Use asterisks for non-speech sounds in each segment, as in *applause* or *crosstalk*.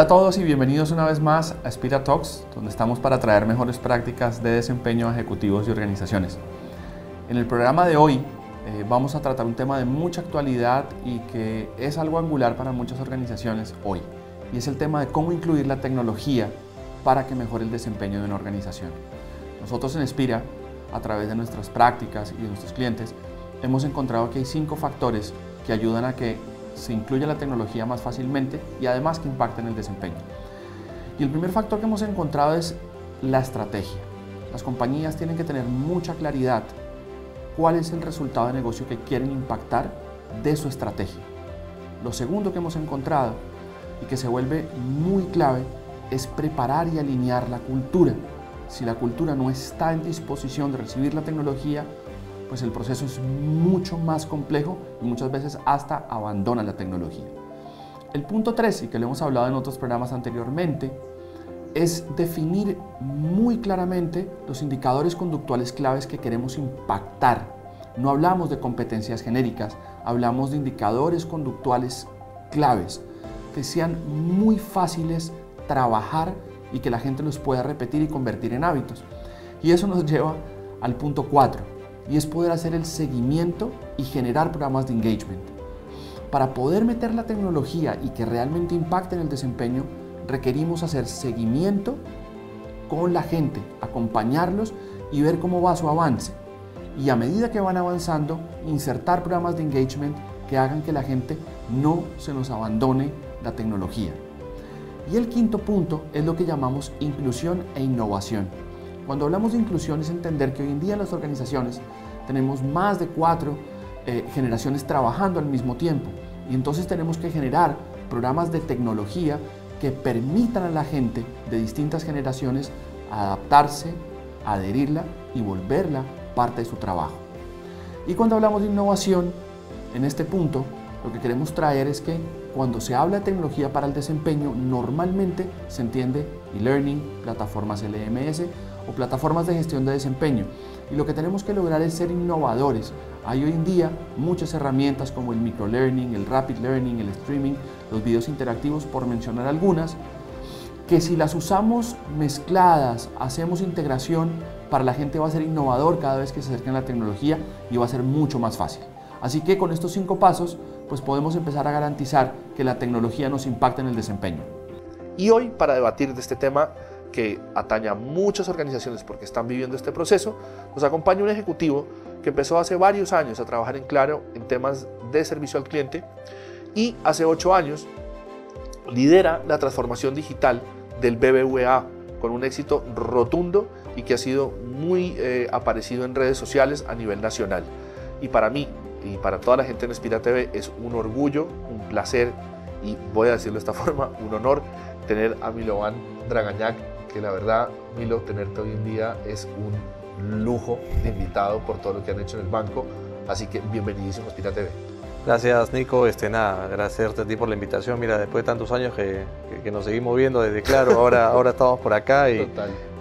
Hola a todos y bienvenidos una vez más a Spira Talks, donde estamos para traer mejores prácticas de desempeño a ejecutivos y organizaciones. En el programa de hoy eh, vamos a tratar un tema de mucha actualidad y que es algo angular para muchas organizaciones hoy, y es el tema de cómo incluir la tecnología para que mejore el desempeño de una organización. Nosotros en Spira, a través de nuestras prácticas y de nuestros clientes, hemos encontrado que hay cinco factores que ayudan a que se incluya la tecnología más fácilmente y además que impacten el desempeño. Y el primer factor que hemos encontrado es la estrategia. Las compañías tienen que tener mucha claridad cuál es el resultado de negocio que quieren impactar de su estrategia. Lo segundo que hemos encontrado y que se vuelve muy clave es preparar y alinear la cultura. Si la cultura no está en disposición de recibir la tecnología, pues el proceso es mucho más complejo y muchas veces hasta abandona la tecnología. El punto 3, y que lo hemos hablado en otros programas anteriormente, es definir muy claramente los indicadores conductuales claves que queremos impactar. No hablamos de competencias genéricas, hablamos de indicadores conductuales claves que sean muy fáciles trabajar y que la gente los pueda repetir y convertir en hábitos. Y eso nos lleva al punto 4, y es poder hacer el seguimiento y generar programas de engagement. Para poder meter la tecnología y que realmente impacte en el desempeño, requerimos hacer seguimiento con la gente, acompañarlos y ver cómo va su avance. Y a medida que van avanzando, insertar programas de engagement que hagan que la gente no se nos abandone la tecnología. Y el quinto punto es lo que llamamos inclusión e innovación. Cuando hablamos de inclusión es entender que hoy en día las organizaciones tenemos más de cuatro eh, generaciones trabajando al mismo tiempo y entonces tenemos que generar programas de tecnología que permitan a la gente de distintas generaciones adaptarse, adherirla y volverla parte de su trabajo. Y cuando hablamos de innovación, en este punto, lo que queremos traer es que cuando se habla de tecnología para el desempeño, normalmente se entiende e-learning, plataformas LMS o plataformas de gestión de desempeño. Y lo que tenemos que lograr es ser innovadores. Hay hoy en día muchas herramientas como el microlearning, el rapid learning, el streaming, los videos interactivos, por mencionar algunas, que si las usamos mezcladas, hacemos integración, para la gente va a ser innovador cada vez que se acerquen a la tecnología y va a ser mucho más fácil. Así que con estos cinco pasos, pues podemos empezar a garantizar que la tecnología nos impacte en el desempeño. Y hoy, para debatir de este tema, que atañe a muchas organizaciones porque están viviendo este proceso, nos acompaña un ejecutivo que empezó hace varios años a trabajar en Claro en temas de servicio al cliente y hace ocho años lidera la transformación digital del BBVA con un éxito rotundo y que ha sido muy eh, aparecido en redes sociales a nivel nacional. Y para mí y para toda la gente en Espira TV es un orgullo, un placer y voy a decirlo de esta *laughs* forma, un honor tener a Milovan Dragañac que la verdad, Milo, tenerte hoy en día es un lujo de invitado por todo lo que han hecho en el banco. Así que bienvenidísimo a Spira TV. Gracias, Nico. Este, nada, gracias a ti por la invitación. Mira, después de tantos años que, que, nos seguimos viendo desde Claro, ahora, *laughs* ahora estamos por acá y,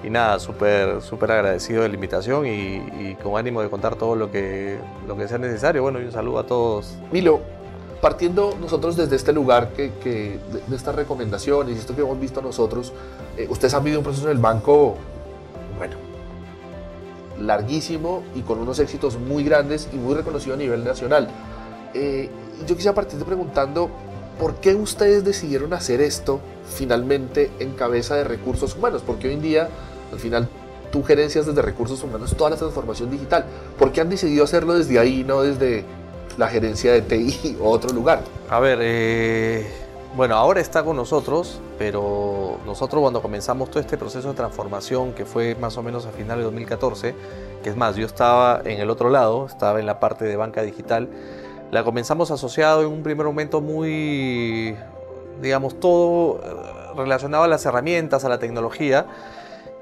y nada, súper súper agradecido de la invitación y, y, con ánimo de contar todo lo que, lo que sea necesario. Bueno, y un saludo a todos. Milo, partiendo nosotros desde este lugar que, de, estas recomendaciones y esto que hemos visto nosotros, eh, ustedes han vivido un proceso en el banco, bueno, larguísimo y con unos éxitos muy grandes y muy reconocido a nivel nacional. Eh, yo quisiera partir de preguntando, ¿por qué ustedes decidieron hacer esto finalmente en cabeza de recursos humanos? Porque hoy en día, al final, tú gerencias desde recursos humanos toda la transformación digital. ¿Por qué han decidido hacerlo desde ahí, no desde la gerencia de TI *laughs* o otro lugar? A ver, eh, bueno, ahora está con nosotros, pero nosotros cuando comenzamos todo este proceso de transformación, que fue más o menos a final de 2014, que es más, yo estaba en el otro lado, estaba en la parte de banca digital, la comenzamos asociado en un primer momento muy, digamos, todo eh, relacionado a las herramientas, a la tecnología,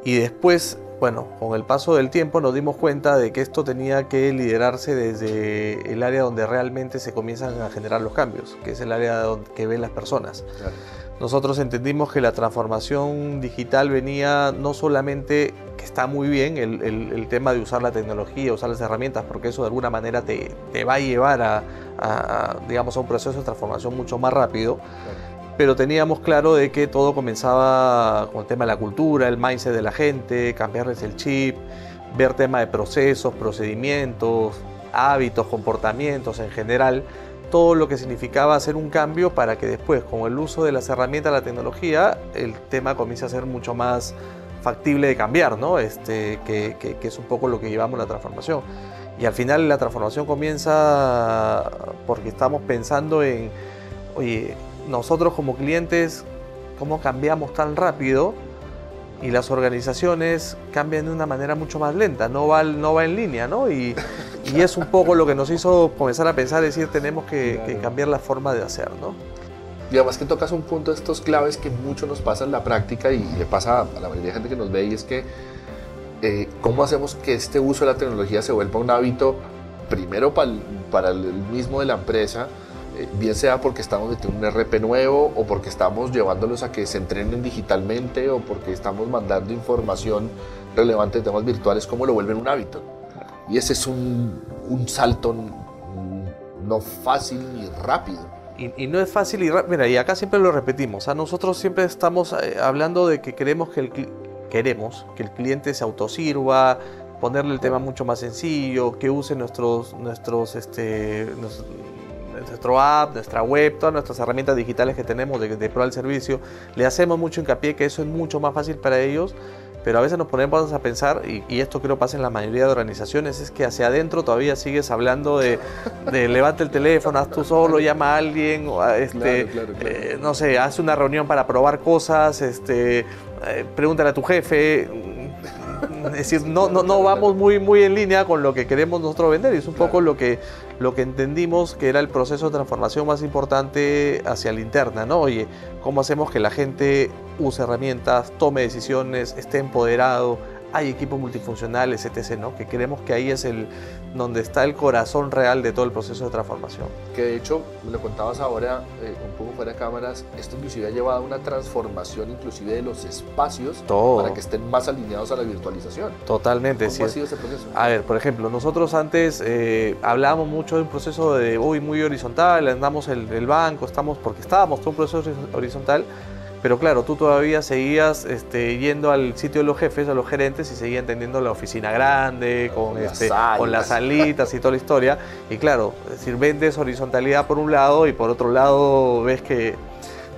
y después bueno, con el paso del tiempo nos dimos cuenta de que esto tenía que liderarse desde el área donde realmente se comienzan a generar los cambios, que es el área donde, que ven las personas. Nosotros entendimos que la transformación digital venía no solamente, que está muy bien, el, tema de usar la tecnología, usar las herramientas, porque eso de alguna manera te, va a llevar a, digamos, a un proceso de transformación mucho más rápido pero teníamos claro de que todo comenzaba con el tema de la cultura, el mindset de la gente, cambiarles el chip, ver tema de procesos, procedimientos, hábitos, comportamientos en general, todo lo que significaba hacer un cambio para que después, con el uso de las herramientas la tecnología, el tema comience a ser mucho más factible de cambiar, ¿no? Este, que, que es un poco lo que llevamos la transformación. Y al final la transformación comienza porque estamos pensando en, oye, nosotros como clientes, ¿cómo cambiamos tan rápido? Y las organizaciones cambian de una manera mucho más lenta, no va, no va en línea, ¿no? Y, *laughs* y es un poco lo que nos hizo comenzar a pensar, decir, tenemos que, cambiar la forma de hacer, ¿no? Y además que tocas un punto de estos claves que mucho nos pasa en la práctica y le pasa a la mayoría de gente que nos ve y es que eh, cómo hacemos que este uso de la tecnología se vuelva un hábito primero para el, para el mismo de la empresa, bien sea porque estamos metiendo un RP nuevo o porque estamos llevándolos a que se entrenen digitalmente o porque estamos mandando información relevante de temas virtuales, cómo lo vuelven un hábito. Y ese es un, un salto no fácil ni rápido. Y, no es fácil y rápido. Mira, y acá siempre lo repetimos. A nosotros siempre estamos eh, hablando de que queremos que el, queremos que el cliente se autosirva, ponerle el tema mucho más sencillo, que use nuestros, nuestros, este, nuestro app, nuestra web, todas nuestras herramientas digitales que tenemos de, de pro al servicio. Le hacemos mucho hincapié que eso es mucho más fácil para ellos pero a veces nos ponemos a pensar, y, esto creo pasa en la mayoría de organizaciones, es que hacia adentro todavía sigues hablando de, de levante el teléfono, haz tú solo, llama a alguien, este, eh, no sé, haz una reunión para probar cosas, este, eh, pregúntale a tu jefe. Es decir, no, no, no vamos muy, muy en línea con lo que queremos nosotros vender y es un poco lo que, lo que entendimos que era el proceso de transformación más importante hacia la interna, ¿no? Oye, ¿cómo hacemos que la gente use herramientas, tome decisiones, esté empoderado, hay equipos multifuncionales, etc., ¿no? que creemos que ahí es el, donde está el corazón real de todo el proceso de transformación. Que de hecho, lo contabas ahora eh, un poco fuera de cámaras, esto inclusive ha llevado a una transformación inclusive de los espacios para que estén más alineados a la virtualización. Totalmente. ¿Cómo ha sido ese proceso? A ver, por ejemplo, nosotros antes eh, hablábamos mucho de un proceso de hoy muy horizontal, andamos el, el banco, estamos, porque estábamos todo un proceso horizontal, pero claro, tú todavía seguías este, yendo al sitio de los jefes, a los gerentes, y seguían teniendo la oficina grande, con, este, con las salitas y toda la historia. Y claro, es decir, vendes horizontalidad por un lado y por otro lado ves que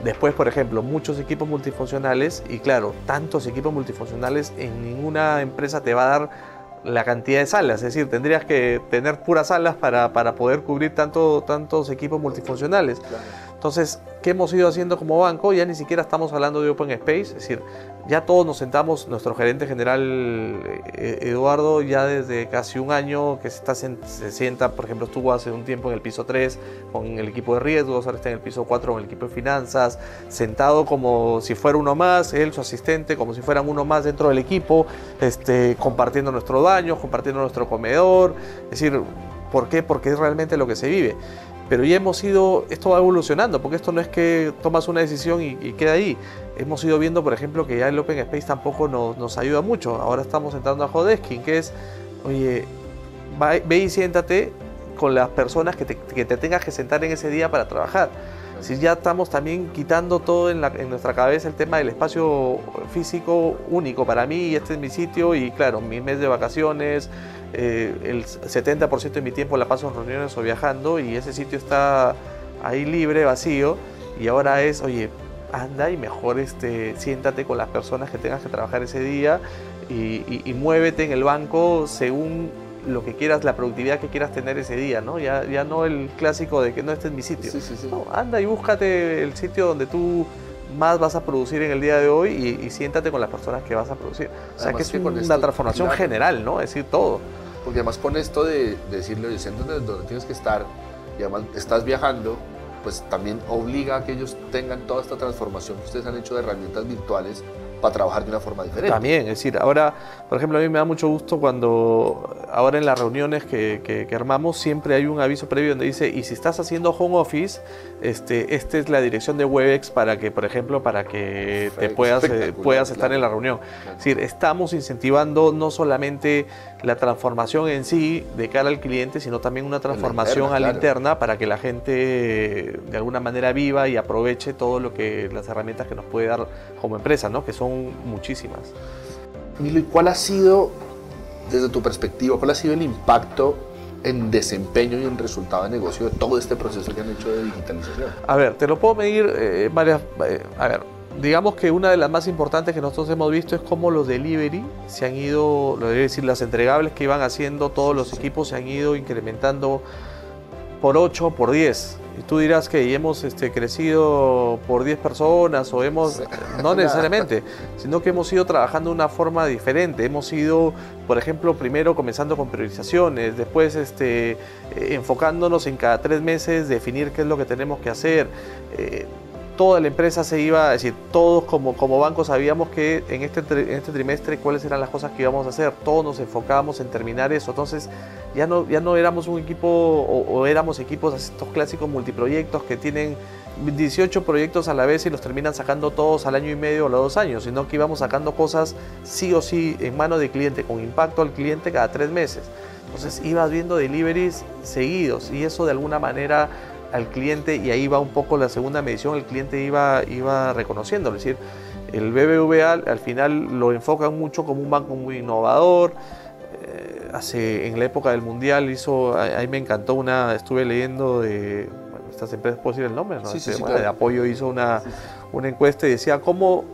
después, por ejemplo, muchos equipos multifuncionales, y claro, tantos equipos multifuncionales en ninguna empresa te va a dar la cantidad de salas, es decir, tendrías que tener puras salas para, para poder cubrir tanto, tantos equipos multifuncionales. Entonces, ¿qué hemos ido haciendo como banco? Ya ni siquiera estamos hablando de Open Space, es decir, ya todos nos sentamos, nuestro gerente general eh, Eduardo ya desde casi un año que se, está, se sienta, por ejemplo, estuvo hace un tiempo en el piso 3 con el equipo de riesgos, ahora está en el piso 4 con el equipo de finanzas, sentado como si fuera uno más, él, su asistente, como si fueran uno más dentro del equipo, este, compartiendo nuestros daños, compartiendo nuestro comedor, es decir, ¿por qué? Porque es realmente lo que se vive pero ya hemos ido, esto va evolucionando, porque esto no es que tomas una decisión y, queda ahí. Hemos ido viendo, por ejemplo, que ya el Open Space tampoco nos, nos ayuda mucho. Ahora estamos entrando a Hodeskin, que es, oye, ve y siéntate con las personas que te, que te tengas que sentar en ese día para trabajar. Si ya estamos también quitando todo en, nuestra cabeza el tema del espacio físico único para mí, este es mi sitio y claro, mi mes de vacaciones, eh, el 70% de mi tiempo la paso en reuniones o viajando y ese sitio está ahí libre, vacío y ahora es, oye, anda y mejor este, siéntate con las personas que tengas que trabajar ese día y, muévete en el banco según lo que quieras, la productividad que quieras tener ese día, ¿no? Ya, ya no el clásico de que no, este es mi sitio. anda y búscate el sitio donde tú más vas a producir en el día de hoy y, siéntate con las personas que vas a producir. O sea que es una transformación general, ¿no? Es decir, todo. Porque además con esto de, decirle, siéntate donde tienes que estar y además estás viajando, pues también obliga a que ellos tengan toda esta transformación que ustedes han hecho de herramientas virtuales para trabajar de una forma diferente. También, es decir, ahora, por ejemplo, a mí me da mucho gusto cuando ahora en las reuniones que, que, armamos siempre hay un aviso previo donde dice, y si estás haciendo home office, este, esta es la dirección de Webex para que, por ejemplo, para que te puedas, eh, puedas estar en la reunión. Es decir, estamos incentivando no solamente la transformación en sí de cara al cliente, sino también una transformación a la interna para que la gente de alguna manera viva y aproveche todo lo que las herramientas que nos puede dar como empresa, ¿no? que son muchísimas. Milo, ¿y cuál ha sido, desde tu perspectiva, cuál ha sido el impacto en desempeño y en resultado de negocio de todo este proceso que han hecho de digitalización? A ver, te lo puedo medir eh, varias... Eh, a ver, digamos que una de las más importantes que nosotros hemos visto es cómo los delivery se han ido, lo debo decir, las entregables que iban haciendo todos los equipos se han ido incrementando por 8, por 10. Y tú dirás que hemos este, crecido por 10 personas o hemos, no *laughs* necesariamente, sino que hemos ido trabajando de una forma diferente. Hemos ido, por ejemplo, primero comenzando con priorizaciones, después este, eh, enfocándonos en cada tres meses, definir qué es lo que tenemos que hacer. Eh, toda la empresa se iba, es decir, todos como, como banco sabíamos que en este, en este trimestre cuáles eran las cosas que íbamos a hacer, todos nos enfocábamos en terminar eso, entonces ya no, ya no éramos un equipo o, éramos equipos, estos clásicos multiproyectos que tienen 18 proyectos a la vez y los terminan sacando todos al año y medio o a los dos años, sino que íbamos sacando cosas sí o sí en mano del cliente, con impacto al cliente cada tres meses. Entonces ibas viendo deliveries seguidos y eso de alguna manera al cliente y ahí va un poco la segunda medición, el cliente iba, iba reconociendo, es decir, el BBVA al final lo enfocan mucho como un banco muy innovador. Eh, hace, en la época del Mundial hizo, ahí me encantó una, estuve leyendo de, bueno, estas empresas, ¿puedo decir el nombre? ¿no? Este, de apoyo hizo una, una encuesta y decía cómo,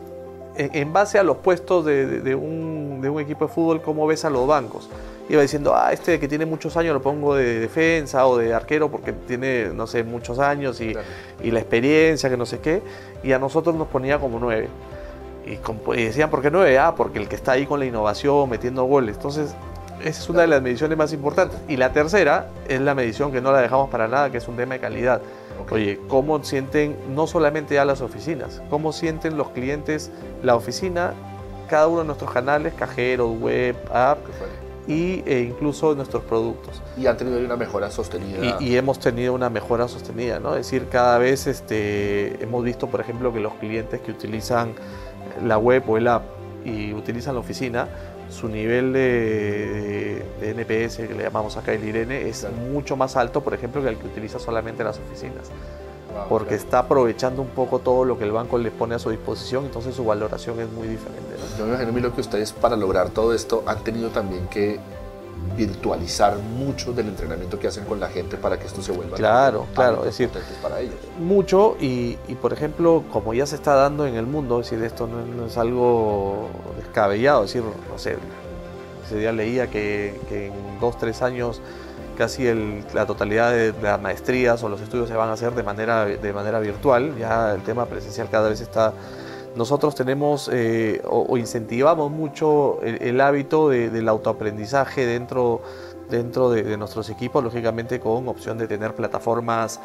en, base a los puestos de, de, un, de un equipo de fútbol, cómo ves a los bancos iba diciendo, ah, este que tiene muchos años lo pongo de defensa o de arquero porque tiene, no sé, muchos años y, la experiencia, que no sé qué, y a nosotros nos ponía como nueve. Y, decían, ¿por qué nueve? Ah, porque el que está ahí con la innovación, metiendo goles. Entonces, esa es una de las mediciones más importantes. Y la tercera es la medición que no la dejamos para nada, que es un tema de calidad. Oye, ¿cómo sienten no solamente ya las oficinas? ¿Cómo sienten los clientes la oficina, cada uno de nuestros canales, cajeros, web, app? y, e incluso nuestros productos. Y han tenido una mejora sostenida. Y, hemos tenido una mejora sostenida, ¿no? Es decir, cada vez este, hemos visto, por ejemplo, que los clientes que utilizan la web o el app y utilizan la oficina, su nivel de, NPS, que le llamamos acá el IRENE, es mucho más alto, por ejemplo, que el que utiliza solamente las oficinas. Porque está aprovechando un poco todo lo que el banco le pone a su disposición, entonces su valoración es muy diferente. Yo me imagino lo que ustedes para lograr todo esto han tenido también que virtualizar mucho del entrenamiento que hacen con la gente para que esto se vuelva claro claro es decir para ellos. mucho y, por ejemplo como ya se está dando en el mundo es decir esto no, es algo descabellado es decir no sé ese día leía que, que en dos tres años casi la totalidad de, las maestrías o los estudios se van a hacer de manera, de manera virtual, ya el tema presencial cada vez está... Nosotros tenemos eh, o, incentivamos mucho el, hábito del autoaprendizaje dentro, dentro de, nuestros equipos, lógicamente con opción de tener plataformas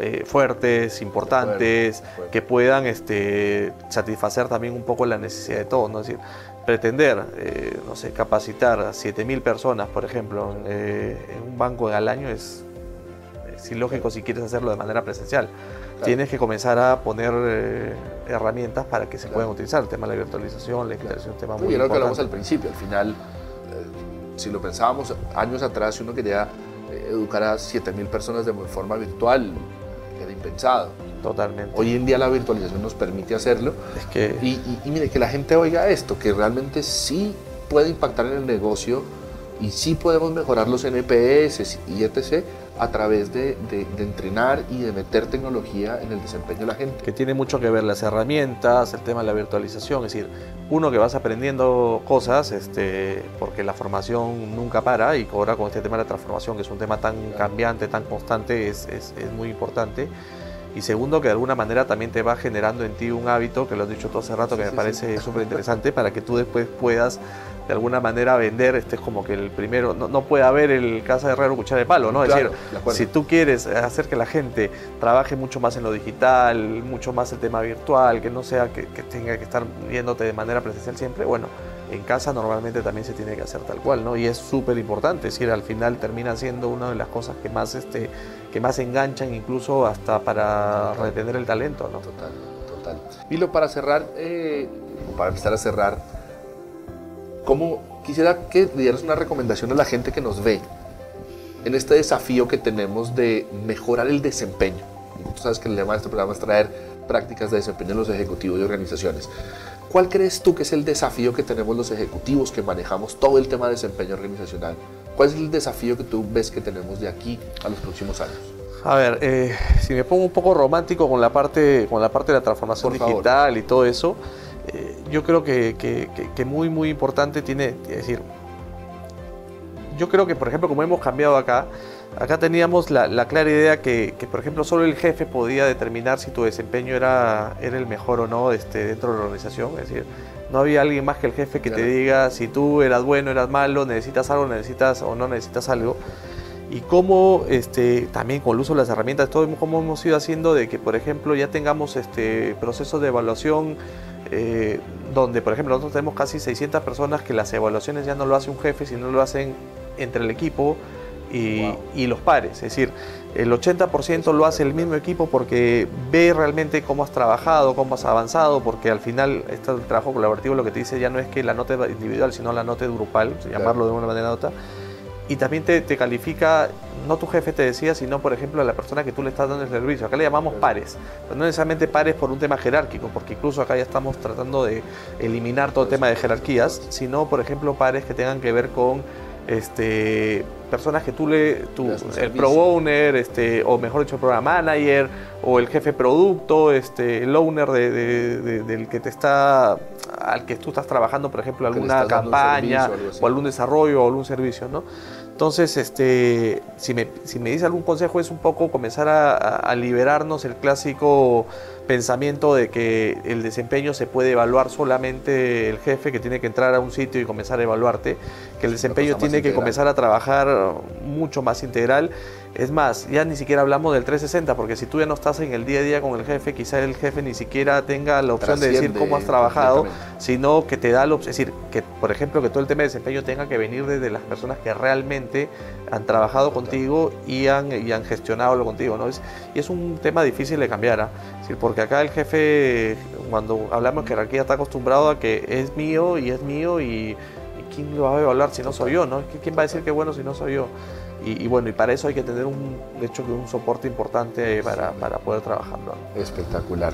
eh, fuertes, importantes, que puedan este, satisfacer también un poco la necesidad de todos. ¿no? Es decir, pretender, eh, no sé, capacitar a 7.000 personas, por ejemplo, en un banco al año es, es ilógico si quieres hacerlo de manera presencial. Tienes que comenzar a poner eh, herramientas para que se puedan utilizar. El tema de la virtualización, la digitalización, un tema muy importante. que hablamos al principio, al final, si lo pensábamos años atrás, si uno quería educar a 7.000 personas de forma virtual, era impensado Totalmente. Hoy en día la virtualización nos permite hacerlo. Es que... y, mire, que la gente oiga esto, que realmente sí puede impactar en el negocio y sí podemos mejorar los NPS y etc. a través de, de, entrenar y de meter tecnología en el desempeño de la gente. Que tiene mucho que ver las herramientas, el tema de la virtualización, es decir, uno que vas aprendiendo cosas, este, porque la formación nunca para y ahora con este tema de la transformación, que es un tema tan cambiante, tan constante, es, es, es muy importante. Y segundo que de alguna manera también te va generando en ti un hábito, que lo has dicho tú hace rato, que me parece súper interesante, para que tú después puedas de alguna manera vender, este es como que el primero, no, puede haber el casa de herrero cuchara de palo, ¿no? es decir, si tú quieres hacer que la gente trabaje mucho más en lo digital, mucho más el tema virtual, que no sea que, tenga que estar viéndote de manera presencial siempre, bueno, en casa normalmente también se tiene que hacer tal cual, ¿no? Y es súper importante, es decir, al final termina siendo una de las cosas que más, este, que más enganchan incluso hasta para retener el talento, ¿no? Total, total. Y lo para cerrar, eh, para empezar a cerrar, ¿cómo quisiera que le dieras una recomendación a la gente que nos ve en este desafío que tenemos de mejorar el desempeño? Tú sabes que el lema de este programa es traer prácticas de desempeño en los ejecutivos y organizaciones. ¿Cuál crees tú que es el desafío que tenemos los ejecutivos que manejamos todo el tema de desempeño organizacional? ¿Cuál es el desafío que tú ves que tenemos de aquí a los próximos años? A ver, eh, si me pongo un poco romántico con la parte, con la parte de la transformación digital y todo eso, eh, yo creo que, que, muy, muy importante tiene, es decir, yo creo que, por ejemplo, como hemos cambiado acá, acá teníamos la, clara idea que, por ejemplo, solo el jefe podía determinar si tu desempeño era, era el mejor o no este, dentro de la organización. Es decir, no había alguien más que el jefe que te diga si tú eras bueno, eras malo, necesitas algo, necesitas o no necesitas algo. Y cómo este, también con el uso de las herramientas, todo cómo hemos ido haciendo de que, por ejemplo, ya tengamos este, procesos de evaluación eh, donde, por ejemplo, nosotros tenemos casi 600 personas que las evaluaciones ya no lo hace un jefe, sino lo hacen entre el equipo y, los pares. Es decir, el 80% lo hace el mismo equipo porque ve realmente cómo has trabajado, cómo has avanzado, porque al final este trabajo colaborativo lo que te dice ya no es que la nota individual, sino la nota grupal, llamarlo de una manera nota. Y también te, califica, no tu jefe te decía, sino por ejemplo a la persona que tú le estás dando el servicio. Acá le llamamos pares, pero no necesariamente pares por un tema jerárquico, porque incluso acá ya estamos tratando de eliminar todo el tema de jerarquías, sino por ejemplo pares que tengan que ver con este, personas que tú le, el pro owner, este, o mejor dicho, el program manager, o el jefe producto, este, el owner del que te está, al que tú estás trabajando, por ejemplo, alguna campaña, o algún desarrollo, o algún servicio, ¿no? Entonces, este, si, me, si me dice algún consejo es un poco comenzar a, liberarnos el clásico pensamiento de que el desempeño se puede evaluar solamente el jefe que tiene que entrar a un sitio y comenzar a evaluarte, que el desempeño tiene que comenzar a trabajar mucho más integral. Es más, ya ni siquiera hablamos del 360, porque si tú ya no estás en el día a día con el jefe, quizá el jefe ni siquiera tenga la opción de decir cómo has trabajado, sino que te da la opción, es decir, que por ejemplo que todo el tema de desempeño tenga que venir desde las personas que realmente han trabajado contigo y han, y han gestionado lo contigo, ¿no? Es, y es un tema difícil de cambiar, ¿ah? porque acá el jefe, cuando hablamos de jerarquía, está acostumbrado a que es mío y es mío y, ¿quién lo va a evaluar si no soy yo, ¿no? ¿Quién va a decir que bueno si no soy yo? Y, bueno, y para eso hay que tener un, de hecho, un soporte importante para, para poder trabajarlo. Espectacular.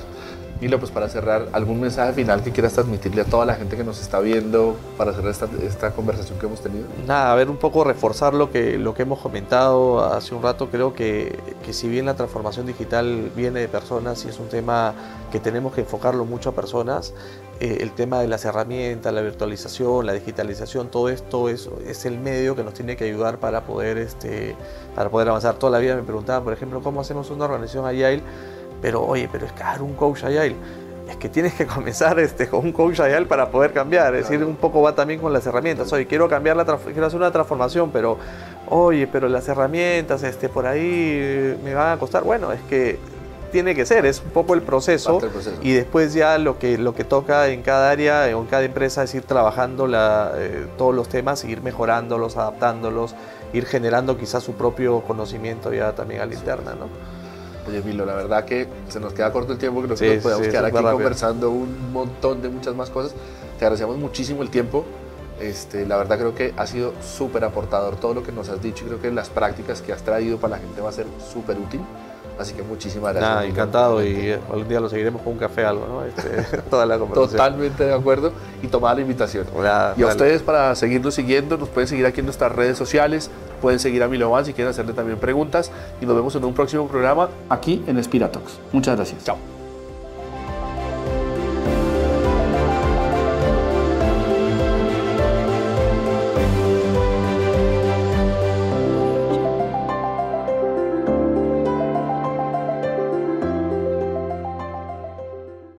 Milo, pues para cerrar, ¿algún mensaje final que quieras transmitirle a toda la gente que nos está viendo para cerrar esta, esta, conversación que hemos tenido? Nada, a ver, un poco reforzar lo que, lo que hemos comentado hace un rato. Creo que, que si bien la transformación digital viene de personas y es un tema que tenemos que enfocarlo mucho a personas, eh, el tema de las herramientas, la virtualización, la digitalización, todo esto es, es el medio que nos tiene que ayudar para poder, este, para poder avanzar. Toda la vida me preguntaban, por ejemplo, ¿cómo hacemos una organización Agile? Pero oye, pero es caro un coach agile. Es que tienes que *laughs* comenzar este, con un coach agile para poder cambiar. Es decir, un poco va también con las herramientas. Oye, quiero cambiar la quiero hacer una transformación, pero oye, pero las herramientas este, por ahí me van a costar. Bueno, es que tiene que ser, es un poco el proceso, y después ya lo que, lo que toca en cada área o en cada empresa es ir trabajando la, eh, todos los temas, ir mejorándolos, adaptándolos, ir generando quizás su propio conocimiento ya también a la interna. ¿no? Oye, Milo, la verdad que se nos queda corto el tiempo, que nos podemos quedar aquí conversando un montón de muchas más cosas. Te agradecemos muchísimo el tiempo. Este, la verdad creo que ha sido súper aportador todo lo que nos has dicho y creo que las prácticas que has traído para la gente va a ser súper útil. Así que muchísimas gracias. Nada, encantado y algún día lo seguiremos con un café algo, ¿no? Este, *laughs* toda la conversación. Totalmente de acuerdo y tomar la invitación. y a ustedes para seguirnos siguiendo, nos pueden seguir aquí en nuestras redes sociales, pueden seguir a Milovan si quieren hacerle también preguntas y nos vemos en un próximo programa aquí en Spiratox. Muchas gracias. Chao.